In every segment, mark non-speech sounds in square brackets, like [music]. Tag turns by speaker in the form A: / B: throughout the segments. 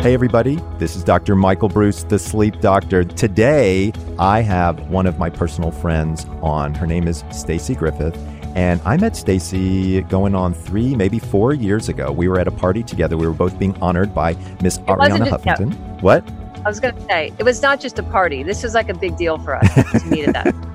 A: Hey, everybody, this is Dr. Michael Breus, the sleep doctor. Today, I have one of my personal friends on. Her name is Stacey Griffith. And I met Stacey going on three, maybe four years ago. We were at a party together. We were both being honored by Miss Arianna Huffington. What?
B: I was going to say, it was not just a party. This was like a big deal for us to meet at that. [laughs]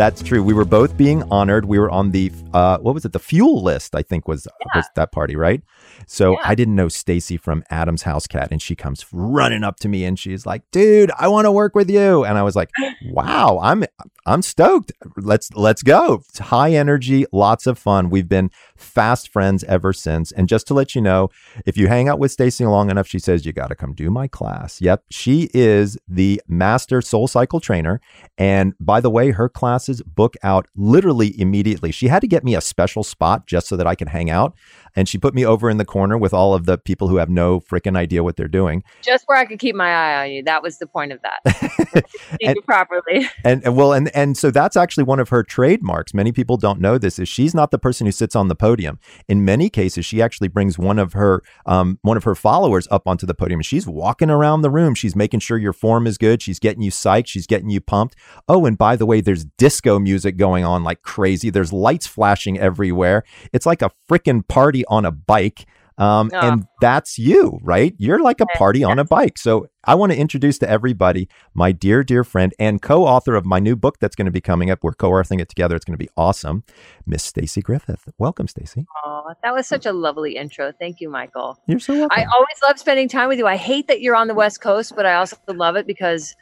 A: That's true. We were both being honored. We were on the uh, what was it? The fuel list, I think was yeah. was that party, right? So yeah. I didn't know Stacey from Adam's House Cat, and she comes running up to me and she's like, "Dude, I want to work with you." And I was like, "Wow, I'm I'm stoked. Let's let's go. It's high energy, lots of fun. We've been fast friends ever since. And just to let you know, if you hang out with Stacey long enough, she says you got to come do my class. Yep, she is the master Soul Cycle trainer. And by the way, her classes book out literally immediately. She had to get me a special spot just so that I could hang out and she put me over in the corner with all of the people who have no freaking idea what they're doing.
B: Just where I could keep my eye on you. That was the point of that. [laughs] and, properly.
A: And, and well, and and so that's actually one of her trademarks. Many people don't know this. Is she's not the person who sits on the podium. In many cases, she actually brings one of her um, one of her followers up onto the podium. She's walking around the room. She's making sure your form is good. She's getting you psyched. She's getting you pumped. Oh, and by the way, there's disco music going on like crazy. There's lights flashing everywhere. It's like a freaking party on a bike. Um, oh. And that's you, right? You're like a party on a bike. So I want to introduce to everybody my dear, dear friend and co author of my new book that's going to be coming up. We're co authoring it together. It's going to be awesome. Miss Stacey Griffith. Welcome, Stacey.
B: Oh, that was such a lovely intro. Thank you, Michael.
A: You're so welcome.
B: I always love spending time with you. I hate that you're on the West Coast, but I also love it because,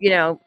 B: you know,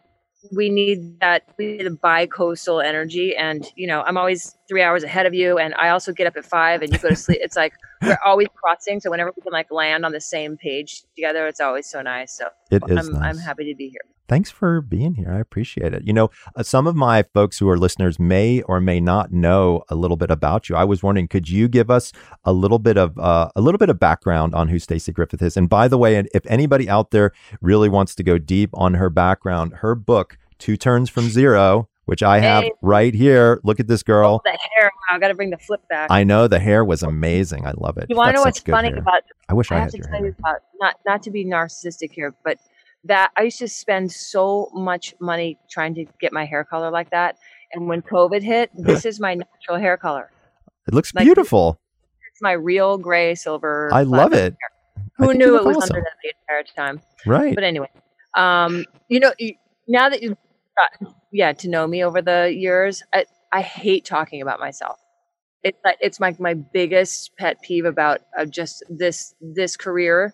B: we need that we need a bi-coastal energy. And you know i'm always three hours ahead of you and i also get up at five and you go to sleep. It's like [laughs] we're always crossing so whenever we can like land on the same page together it's always so nice. So
A: it is
B: i'm,
A: nice.
B: I'm happy to be here
A: thanks for being here i appreciate it you know uh, some of my folks who are listeners may or may not know a little bit about you i was wondering could you give us a little bit of uh, a little bit of background on who stacey griffith is and by the way if anybody out there really wants to go deep on her background her book two turns from [laughs] zero which I have hey. right here. Look at this girl.
B: Oh, the hair. I got to bring the flip back.
A: I know the hair was amazing. I love it.
B: You want to know what's funny
A: hair.
B: about?
A: I wish I,
B: I
A: had
B: have
A: to
B: tell
A: hair.
B: you about not not to be narcissistic here, but that I used to spend so much money trying to get my hair color like that, and when COVID hit, this is my natural hair color.
A: It looks like, beautiful.
B: It's my real gray silver.
A: I love it.
B: Who knew it was awesome. under that the entire time?
A: Right.
B: But anyway, um, you know, now that you've gotten yeah to know me over the years, I, I hate talking about myself. It's like it's my my biggest pet peeve about uh, just this this career.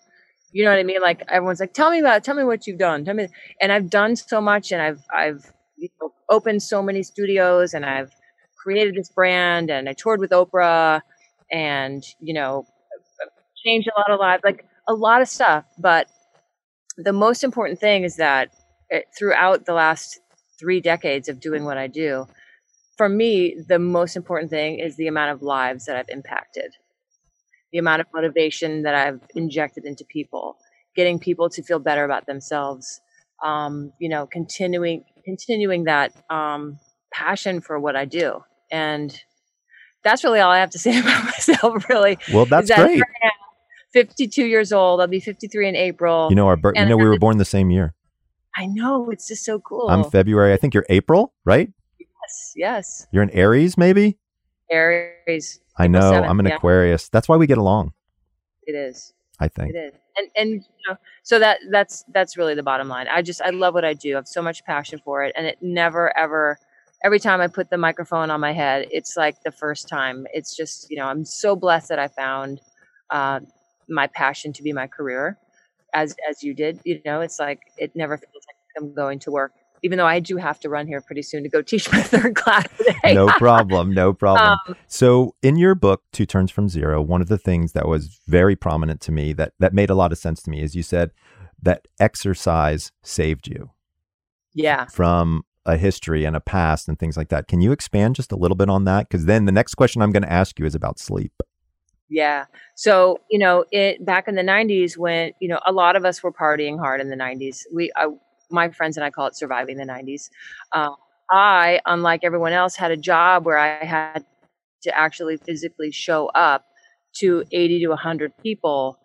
B: You know what I mean? Like everyone's like, "Tell me about, it. tell me what you've done, tell me." And I've done so much, and I've I've you know, opened so many studios, and I've created this brand, and I toured with Oprah, and you know, changed a lot of lives, like a lot of stuff. But the most important thing is that it, throughout the last three decades of doing what I do, for me, the most important thing is the amount of lives that I've impacted, the amount of motivation that I've injected into people, getting people to feel better about themselves. Um, you know, continuing continuing that um, passion for what I do, and that's really all I have to [laughs] say about myself. Really,
A: well, that's that great.
B: 52 years old. I'll be 53 in April.
A: You know, our you know we were born the same year.
B: I know. It's just so cool.
A: I'm February. I think you're April, right?
B: Yes. Yes.
A: You're an Aries, maybe?
B: Aries.
A: I know. 7th, I'm an yeah. Aquarius. That's why we get along.
B: It is.
A: I think.
B: It is. And and you know, so that that's that's really the bottom line. I just I love what I do. I have so much passion for it and it never ever every time I put the microphone on my head, it's like the first time. It's just, you know, I'm so blessed that I found uh, my passion to be my career as as you did. You know, it's like it never feels like I'm going to work, even though I do have to run here pretty soon to go teach my [laughs] third class today.
A: no problem, no problem. [laughs] Um, so, in your book, Two Turns from Zero, one of the things that was very prominent to me that that made a lot of sense to me is you said that exercise saved you.
B: Yeah.
A: From a history and a past and things like that. Can you expand just a little bit on that? Because then the next question I'm going to ask you is about sleep.
B: Yeah. So, you know, it back in the 90s when, you know, a lot of us were partying hard in the 90s. We I, my friends and I call it surviving the 90s. Uh, I, unlike everyone else, had a job where I had to actually physically show up to 80 to 100 people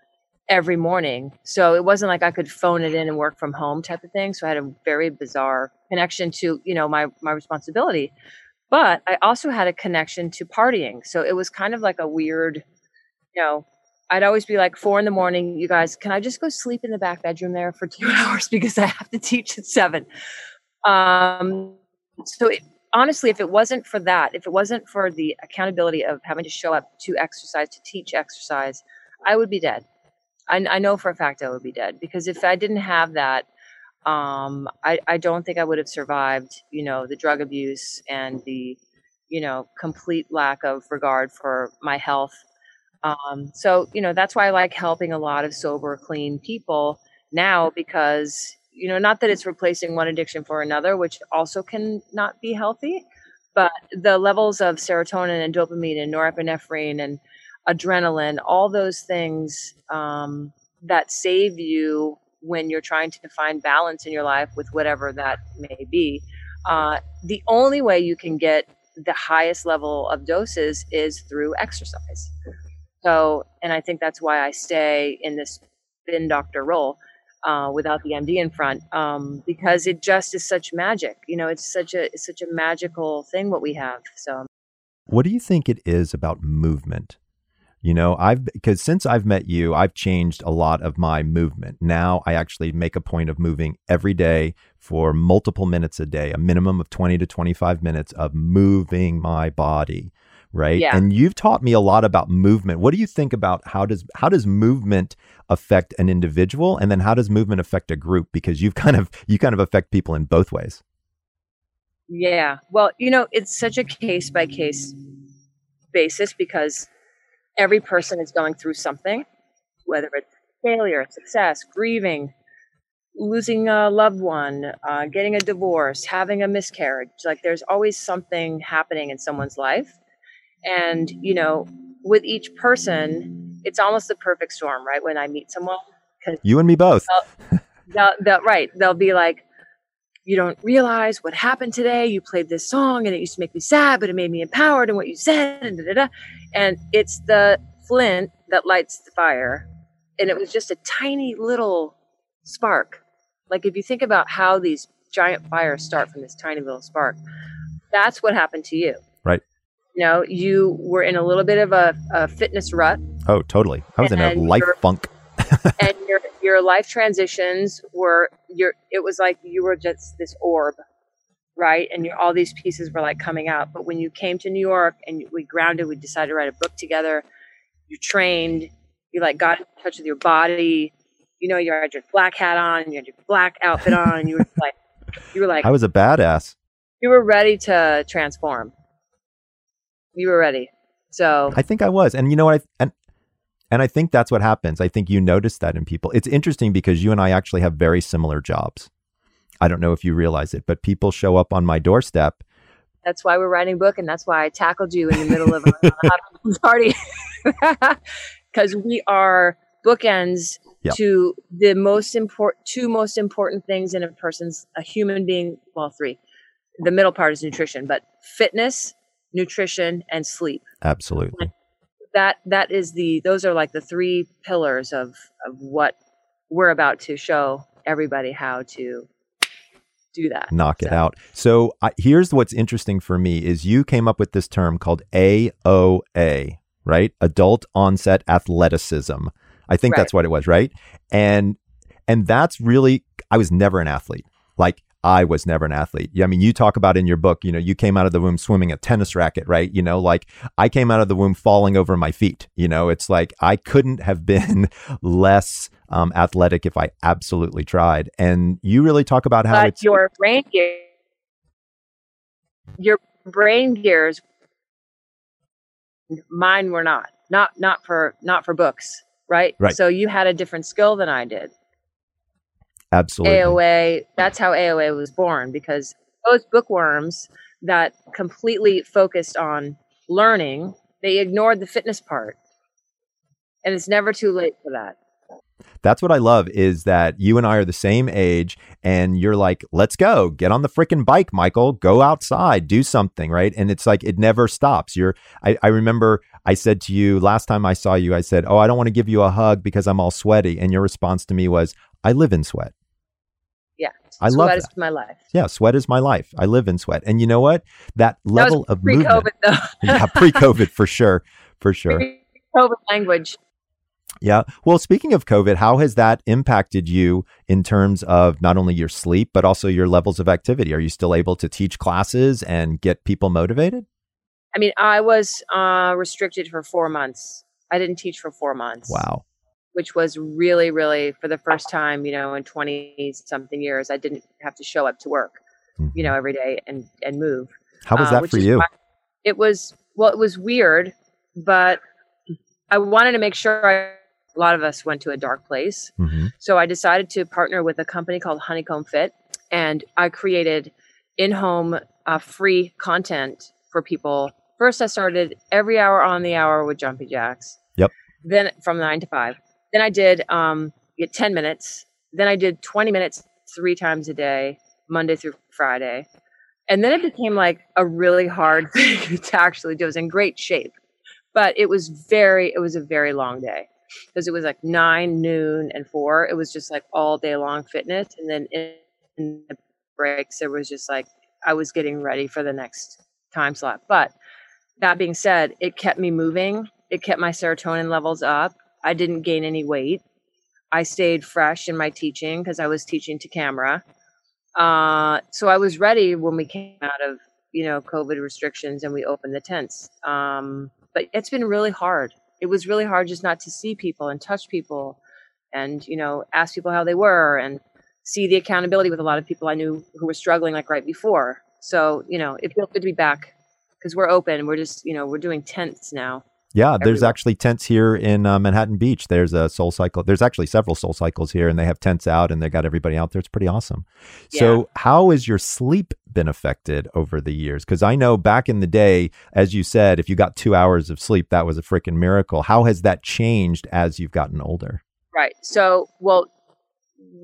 B: every morning. So it wasn't like I could phone it in and work from home type of thing. So I had a very bizarre connection to, you know, my my responsibility. But I also had a connection to partying. So it was kind of like a weird, you know, I'd always be like four in the morning, you guys, can I just go sleep in the back bedroom there for two [laughs] hours because I have to teach at seven? Um, so it, honestly, if it wasn't for that, if it wasn't for the accountability of having to show up to exercise, to teach exercise, I would be dead. I, I know for a fact I would be dead because if I didn't have that, um, I, I don't think I would have survived, you know, the drug abuse and the, you know, complete lack of regard for my health. Um, so, you know, that's why I like helping a lot of sober, clean people now because, you know, not that it's replacing one addiction for another, which also can not be healthy, but the levels of serotonin and dopamine and norepinephrine and adrenaline, all those things um, that save you when you're trying to find balance in your life with whatever that may be. Uh, the only way you can get the highest level of doses is through exercise. So, and I think that's why I stay in this spin doctor role uh, without the MD in front, um, because it just is such magic. You know, it's such a it's such a magical thing what we have. So,
A: what do you think it is about movement you know, I've because since I've met you, I've changed a lot of my movement. Now I actually make a point of moving every day for multiple minutes a day, a minimum of 20 to 25 minutes of moving my body, right? Yeah. And you've taught me a lot about movement. What do you think about how does how does movement affect an individual and then how does movement affect a group because you've [laughs] kind of you kind of affect people in both ways.
B: Yeah. Well, you know, it's such a case by case basis because every person is going through something, whether it's failure, success, grieving, losing a loved one, uh, getting a divorce, having a miscarriage. Like there's always something happening in someone's life. And, you know, with each person, it's almost the perfect storm, right? When I meet someone,
A: because you and me both.
B: They'll, they'll, they'll, right. They'll be like, you don't realize what happened today. You played this song and it used to make me sad, but it made me empowered and what you said and da da da. And it's the flint that lights the fire. And it was just a tiny little spark. Like if you think about how these giant fires start from this tiny little spark, that's what happened to you.
A: Right.
B: You know, you were in a little bit of a, a fitness rut.
A: Oh, totally. I was in a life funk. [laughs]
B: and your your life transitions were your it was like you were just this orb right and all these pieces were like coming out but when you came to new york and we grounded we decided to write a book together you trained you like got in touch with your body you know you had your black hat on you had your black outfit on and you were like you were like
A: i was a badass
B: you were ready to transform you were ready so
A: i think i was and you know what i and and I think that's what happens. I think you notice that in people. It's interesting because you and I actually have very similar jobs. I don't know if you realize it, but people show up on my doorstep.
B: That's why we're writing a book, and that's why I tackled you in the middle of a [laughs] party [laughs] because we are bookends yep. to the most important two most important things in a person's a human being. Well, three. The middle part is nutrition, but fitness, nutrition, and sleep.
A: Absolutely
B: that that is the those are like the three pillars of of what we're about to show everybody how to do that
A: knock so. it out so I, here's what's interesting for me is you came up with this term called aoa right adult onset athleticism i think right. that's what it was right and and that's really i was never an athlete like I was never an athlete. I mean, you talk about in your book, you know, you came out of the womb swimming a tennis racket, right? You know, like I came out of the womb falling over my feet. You know, it's like I couldn't have [laughs] been less um, athletic if I absolutely tried. And you really talk about how
B: but
A: it's
B: your brain gear, your brain gears. Mine were not, not, not for, not for books, right?
A: Right.
B: So you had a different skill than I did.
A: Absolutely.
B: AOA, that's how AOA was born because those bookworms that completely focused on learning, they ignored the fitness part. And it's never too late for that.
A: That's what I love is that you and I are the same age and you're like, let's go, get on the freaking bike, Michael, go outside, do something, right? And it's like, it never stops. You're, I, I remember I said to you last time I saw you, I said, oh, I don't want to give you a hug because I'm all sweaty. And your response to me was, I live in sweat.
B: Yeah.
A: I love
B: sweat
A: that.
B: is my life.
A: Yeah, sweat is my life. I live in sweat. And you know what? That level
B: that
A: of movement.
B: Pre-COVID, though. [laughs]
A: yeah, pre-COVID for sure. For sure.
B: Pre-COVID language.
A: Yeah. Well, speaking of COVID, how has that impacted you in terms of not only your sleep, but also your levels of activity? Are you still able to teach classes and get people motivated?
B: I mean, I was uh, restricted for four months. I didn't teach for four months.
A: Wow.
B: Which was really, really for the first time, you know, in 20 something years, I didn't have to show up to work, mm-hmm. you know, every day and, and move.
A: How was uh, that for you? Why,
B: it was, well, it was weird, but I wanted to make sure I a lot of us went to a dark place. Mm-hmm. So I decided to partner with a company called Honeycomb Fit, and I created in-home uh, free content for people. First, I started every hour on the hour with jumpy jacks.
A: Yep.
B: Then from nine to five. Then I did um, get ten minutes. Then I did twenty minutes three times a day, Monday through Friday. And then it became like a really hard [laughs] thing to actually do. I was in great shape, but it was very, it was a very long day because it was like nine, noon, and four. It was just like all day long fitness. And then in, the breaks, there was just like I was getting ready for the next time slot. But that being said, it kept me moving. It kept my serotonin levels up. I didn't gain any weight. I stayed fresh in my teaching because I was teaching to camera. Uh, so I was ready when we came out of you know COVID restrictions and we opened the tents. Um, but it's been really hard it was really hard just not to see people and touch people and you know ask people how they were and see the accountability with a lot of people i knew who were struggling like right before so you know it feels good to be back because we're open we're just you know we're doing tents now
A: yeah, there's actually tents here in uh, Manhattan Beach. There's a Soul Cycle. There's actually several Soul Cycles here, and they have tents out, and they got everybody out there. It's pretty awesome. Yeah. So, how has your sleep been affected over the years? Because I know back in the day, as you said, if you got two hours of sleep, that was a freaking miracle. How has that changed as you've gotten older?
B: Right. So, well,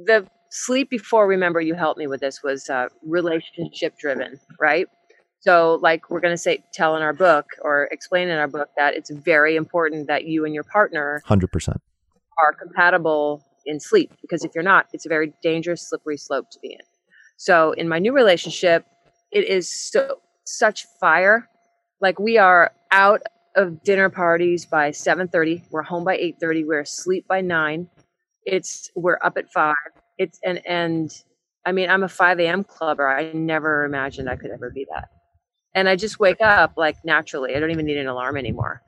B: the sleep before. Remember, you helped me with this was uh, relationship driven, right? So, like we're going to say, tell in our book or explain in our book that it's very important that you and your partner
A: 100%
B: are compatible in sleep because if you're not, it's a very dangerous, slippery slope to be in. So, in my new relationship, it is so such fire. Like we are out of dinner parties by 7:30. We're home by 8:30. We're asleep by 9. It's we're up at 5. It's and and I mean, I'm a 5 a.m. clubber. I never imagined I could ever be that and I just wake up like naturally. I don't even need an alarm anymore.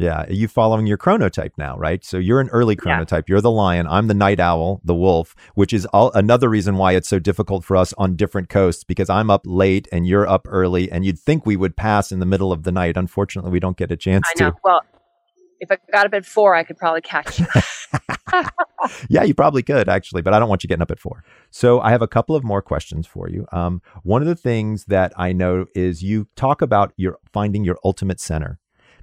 A: Yeah, you following your chronotype now, right? So you're an early chronotype. Yeah. You're the lion. I'm the night owl, the wolf, which is all, another reason why it's so difficult for us on different coasts because I'm up late and you're up early, and you'd think we would pass in the middle of the night. Unfortunately, we don't get a chance
B: I know.
A: to.
B: Well, if I got up at four, I could probably catch you. [laughs]
A: yeah, you probably could actually, but I don't want you getting up at four. So I have a couple of more questions for you. Um, one of the things that I know is you talk about your finding your ultimate center,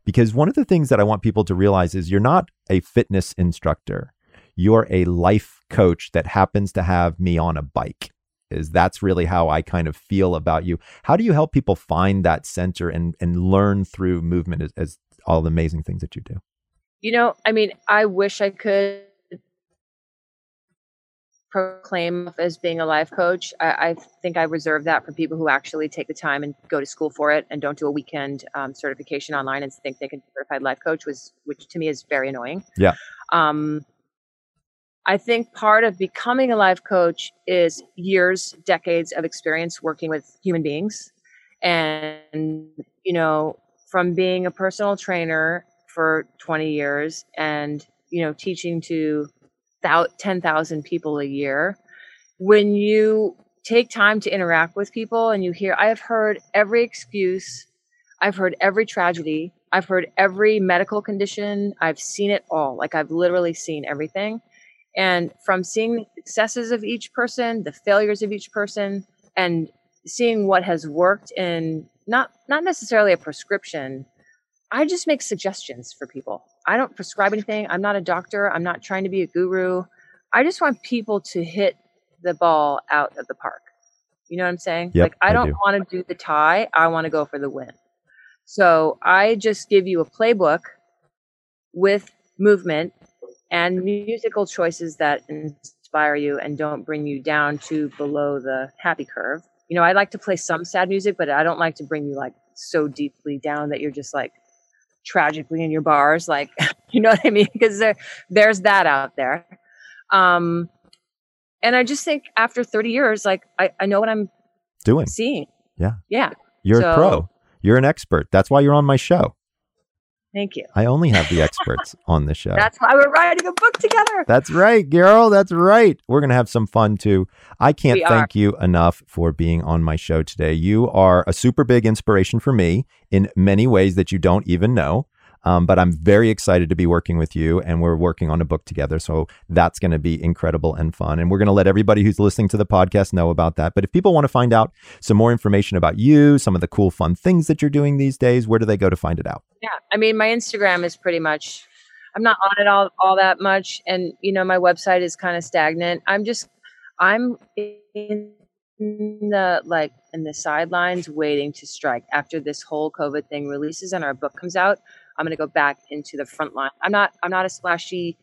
A: because one of the things that I want people to realize is you're not a fitness instructor. You're a life coach that happens to have me on a bike. Is that's really how I kind of feel about you. How do you help people find that center and and learn through movement as, as all the amazing things that you do?
B: You know, I mean, I wish I could proclaim as being a life coach. I, I, think I reserve that for people who actually take the time and go to school for it and don't do a weekend um, certification online and think they can be certified life coach, was which to me is very annoying.
A: Yeah.
B: Um, I think part of becoming a life coach is years, decades of experience working with human beings, and you know, from being a personal trainer for 20 years and you know teaching to 10,000 people a year. When you take time to interact with people and you hear, I have heard every excuse, I've heard every tragedy, I've heard every medical condition, I've seen it all. Like I've literally seen everything. And from seeing the successes of each person, the failures of each person, and seeing what has worked in not not necessarily a prescription, I just make suggestions for people. I don't prescribe anything. I'm not a doctor. I'm not trying to be a guru. I just want people to hit the ball out of the park. You know what I'm saying?
A: Yep,
B: like I
A: I
B: don't
A: do.
B: want to do the tie. I want to go for the win. So I just give you a playbook with movement and musical choices that inspire you and don't bring you down to below the happy curve. You know, I like to play some sad music, but I don't like to bring you like so deeply down that you're just like tragically in your bars. Like, [laughs] you know what I mean? Because there, there's that out there. Um, and I just think after 30 years, like I, I know what I'm
A: Doing.
B: seeing.
A: Yeah.
B: Yeah.
A: You're a pro. You're an expert. That's why you're on my show.
B: Thank you.
A: I only have the experts [laughs] on the show.
B: That's why we're writing a book together.
A: That's right, girl. That's right. We're going to have some fun too. I can't
B: We are.
A: thank you enough for being on my show today. You are a super big inspiration for me in many ways that you don't even know. Um, but I'm very excited to be working with you, and we're working on a book together. So that's going to be incredible and fun. And we're going to let everybody who's listening to the podcast know about that. But if people want to find out some more information about you, some of the cool, fun things that you're doing these days, where do they go to find it out?
B: Yeah. I mean, my Instagram is pretty much, I'm not on it all, all that much. And, you know, my website is kind of stagnant. I'm just, I'm in the, like, in the sidelines waiting to strike after this whole COVID thing releases and our book comes out. I'm going to go back into the front line. I'm not, I'm not a splashy,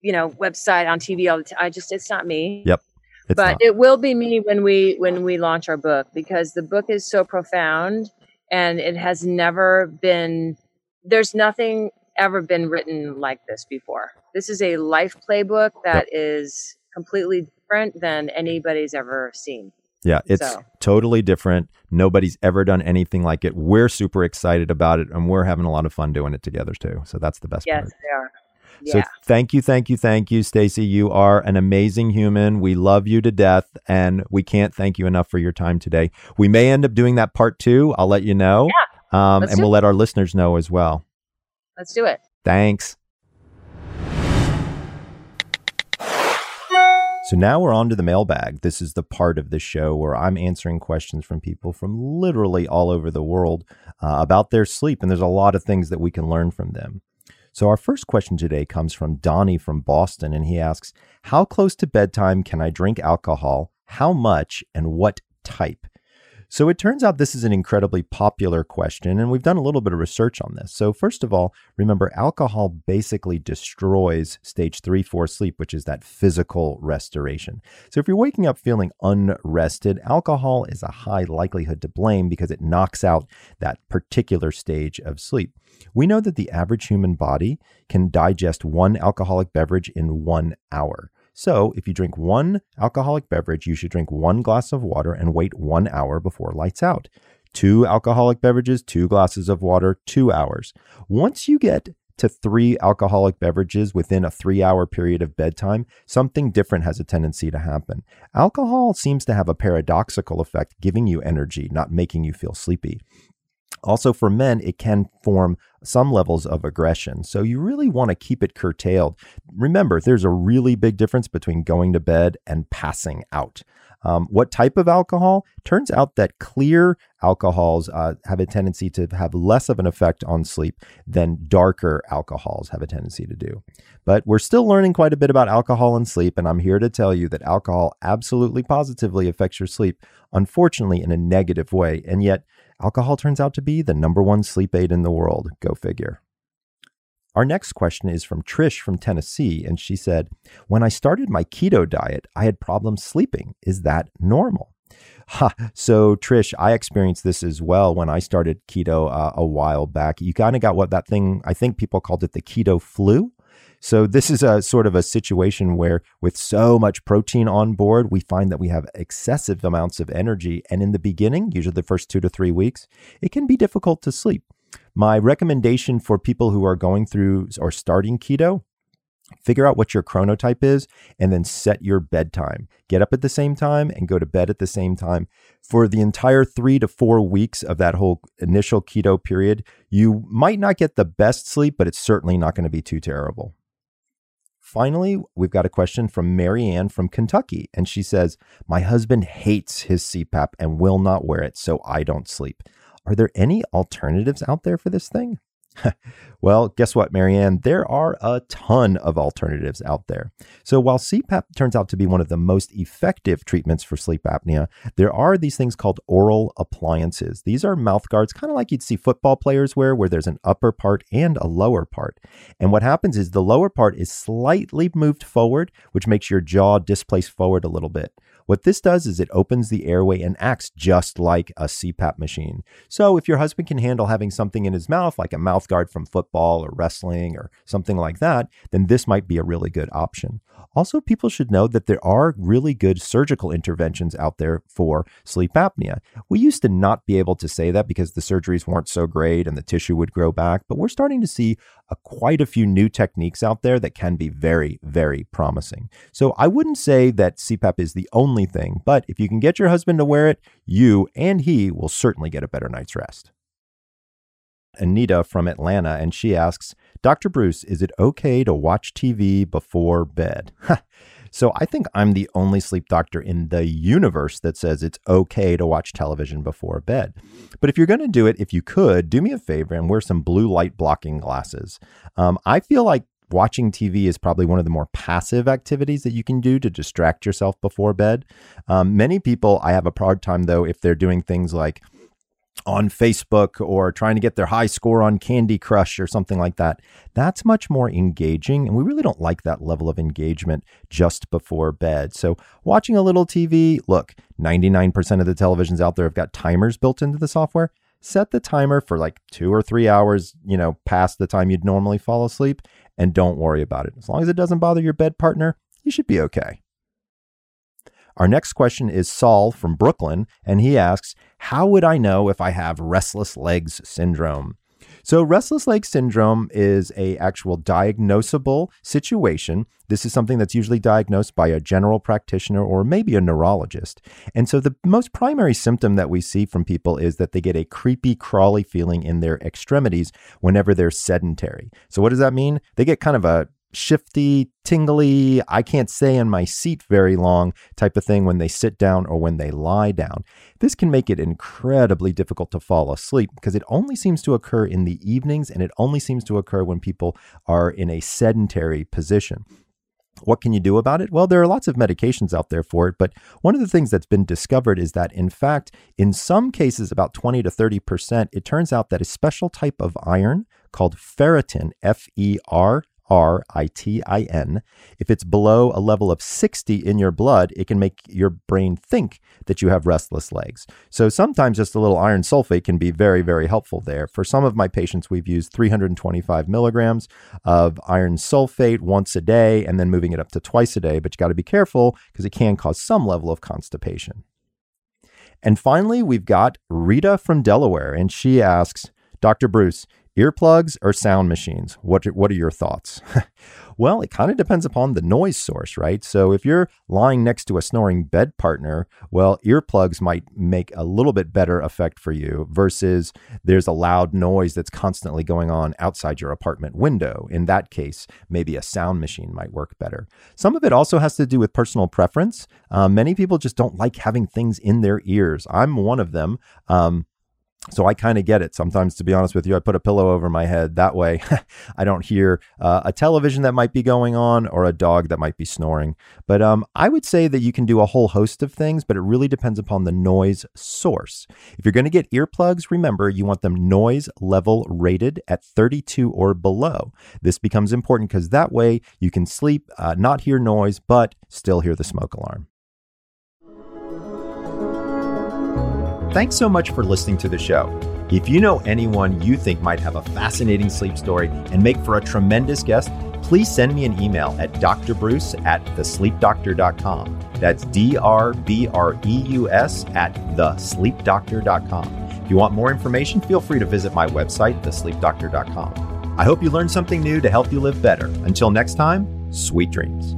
B: you know, website on TV all the time. I just, it's not me.
A: Yep. It's
B: but
A: not.
B: it will be me when we when we launch our book because the book is so profound and it has never been there's nothing ever been written like this before this is a life playbook that is completely different than anybody's ever seen
A: Yeah, it's
B: So-
A: totally different. Nobody's ever done anything like it. We're super excited about it and we're having a lot of fun doing it together too. So that's the best
B: yes
A: part.
B: Yes, they are
A: So thank you, thank you, thank you, Stacey. You are an amazing human. We love you to death and we can't thank you enough for your time today. We may end up doing that part 2. I'll let you know. Um, and we'll let our listeners know as well.
B: let's do it
A: Thanks. So now we're on to the mailbag. This is the part of the show where I'm answering questions from people from literally all over the world uh, about their sleep. And there's a lot of things that we can learn from them. So our first question today comes from Donnie from Boston. And he asks, How close to bedtime can I drink alcohol? How much and what type? So it turns out this is an incredibly popular question, and we've done a little bit of research on this. So, first of all, remember alcohol basically destroys stage three, four sleep, which is that physical restoration. So, if you're waking up feeling unrested, alcohol is a high likelihood to blame because it knocks out that particular stage of sleep. We know that the average human body can digest one alcoholic beverage in one hour. So, if you drink one alcoholic beverage, you should drink one glass of water and wait one hour before lights out. Two alcoholic beverages, two glasses of water, two hours. Once you get to three alcoholic beverages within a three hour period of bedtime, something different has a tendency to happen. Alcohol seems to have a paradoxical effect, giving you energy, not making you feel sleepy. Also, for men, it can form some levels of aggression. So, you really want to keep it curtailed. Remember, there's a really big difference between going to bed and passing out. Um, what type of alcohol? Turns out that clear alcohols uh, have a tendency to have less of an effect on sleep than darker alcohols have a tendency to do. But we're still learning quite a bit about alcohol and sleep, and I'm here to tell you that alcohol absolutely positively affects your sleep, unfortunately, in a negative way. And yet, alcohol turns out to be the number one sleep aid in the world. Go figure. Our next question is from Trish from Tennessee, and she said, When I started my keto diet, I had problems sleeping. Is that normal? Ha. So, Trish, I experienced this as well when I started keto uh, a while back. You kind of got what that thing, I think people called it the keto flu. So, this is a sort of a situation where, with so much protein on board, we find that we have excessive amounts of energy. And in the beginning, usually the first two to three weeks, it can be difficult to sleep. My recommendation for people who are going through or starting keto figure out what your chronotype is and then set your bedtime. Get up at the same time and go to bed at the same time. For the entire three to four weeks of that whole initial keto period, you might not get the best sleep, but it's certainly not going to be too terrible. Finally, we've got a question from Marianne from Kentucky, and she says, My husband hates his CPAP and will not wear it, so I don't sleep. Are there any alternatives out there for this thing? [laughs] well, guess what, Marianne? There are a ton of alternatives out there. So while CPAP turns out to be one of the most effective treatments for sleep apnea, there are these things called oral appliances. These are mouth guards, kind of like you'd see football players wear, where there's an upper part and a lower part. And what happens is the lower part is slightly moved forward, which makes your jaw displace forward a little bit. What this does is it opens the airway and acts just like a CPAP machine. So if your husband can handle having something in his mouth, like a mouth guard from football or wrestling or something like that, then this might be a really good option. Also, people should know that there are really good surgical interventions out there for sleep apnea. We used to not be able to say that because the surgeries weren't so great and the tissue would grow back, but we're starting to see a, quite a few new techniques out there that can be very, very promising. So I wouldn't say that CPAP is the only thing, but if you can get your husband to wear it, you and he will certainly get a better night's rest. Anita from Atlanta, and she asks, Dr. Breus, is it okay to watch TV before bed? [laughs] so I think I'm the only sleep doctor in the universe that says it's okay to watch television before bed. But if you're going to do it, if you could, do me a favor and wear some blue light blocking glasses. Um, I feel like watching TV is probably one of the more passive activities that you can do to distract yourself before bed. Um, many people, I have a hard time though, if they're doing things like on Facebook or trying to get their high score on Candy Crush or something like that. That's much more engaging. And we really don't like that level of engagement just before bed. So, watching a little TV, look, 99% of the televisions out there have got timers built into the software. Set the timer for like two or three hours, you know, past the time you'd normally fall asleep, and don't worry about it. As long as it doesn't bother your bed partner, you should be okay. Our next question is Saul from Brooklyn, and he asks, How would I know if I have restless legs syndrome? So restless leg syndrome is a actual diagnosable situation. This is something that's usually diagnosed by a general practitioner or maybe a neurologist. And so the most primary symptom that we see from people is that they get a creepy crawly feeling in their extremities whenever they're sedentary. So what does that mean? They get kind of a shifty, tingly, I can't stay in my seat very long type of thing when they sit down or when they lie down. This can make it incredibly difficult to fall asleep because it only seems to occur in the evenings and it only seems to occur when people are in a sedentary position. What can you do about it? Well, there are lots of medications out there for it, but one of the things that's been discovered is that, in fact, in some cases, about 20 to 30%, it turns out that a special type of iron called ferritin, F E R R I T I N. If it's below a level of 60 in your blood, it can make your brain think that you have restless legs. So sometimes just a little iron sulfate can be very, very helpful there. For some of my patients, we've used 325 milligrams of iron sulfate once a day and then moving it up to twice a day. But you got to be careful because it can cause some level of constipation. And finally, we've got Rita from Delaware, and she asks, Dr. Breus, Earplugs or sound machines? What, what are your thoughts? [laughs] well, it kind of depends upon the noise source, right? So if you're lying next to a snoring bed partner, well, earplugs might make a little bit better effect for you versus there's a loud noise that's constantly going on outside your apartment window. In that case, maybe a sound machine might work better. Some of it also has to do with personal preference. Um, many people just don't like having things in their ears. I'm one of them. Um, so I kind of get it. Sometimes, to be honest with you, I put a pillow over my head. That way, [laughs] I don't hear uh, a television that might be going on or a dog that might be snoring. But um, I would say that you can do a whole host of things, but it really depends upon the noise source. If you're going to get earplugs, remember you want them noise level rated at 32 or below. This becomes important because that way you can sleep, uh, not hear noise, but still hear the smoke alarm. Thanks so much for listening to the show. If you know anyone you think might have a fascinating sleep story and make for a tremendous guest, please send me an email at drbreus at thesleepdoctor.com. That's D R B R E U S at thesleepdoctor.com. If you want more information, feel free to visit my website, thesleepdoctor.com. I hope you learned something new to help you live better. Until next time, sweet dreams.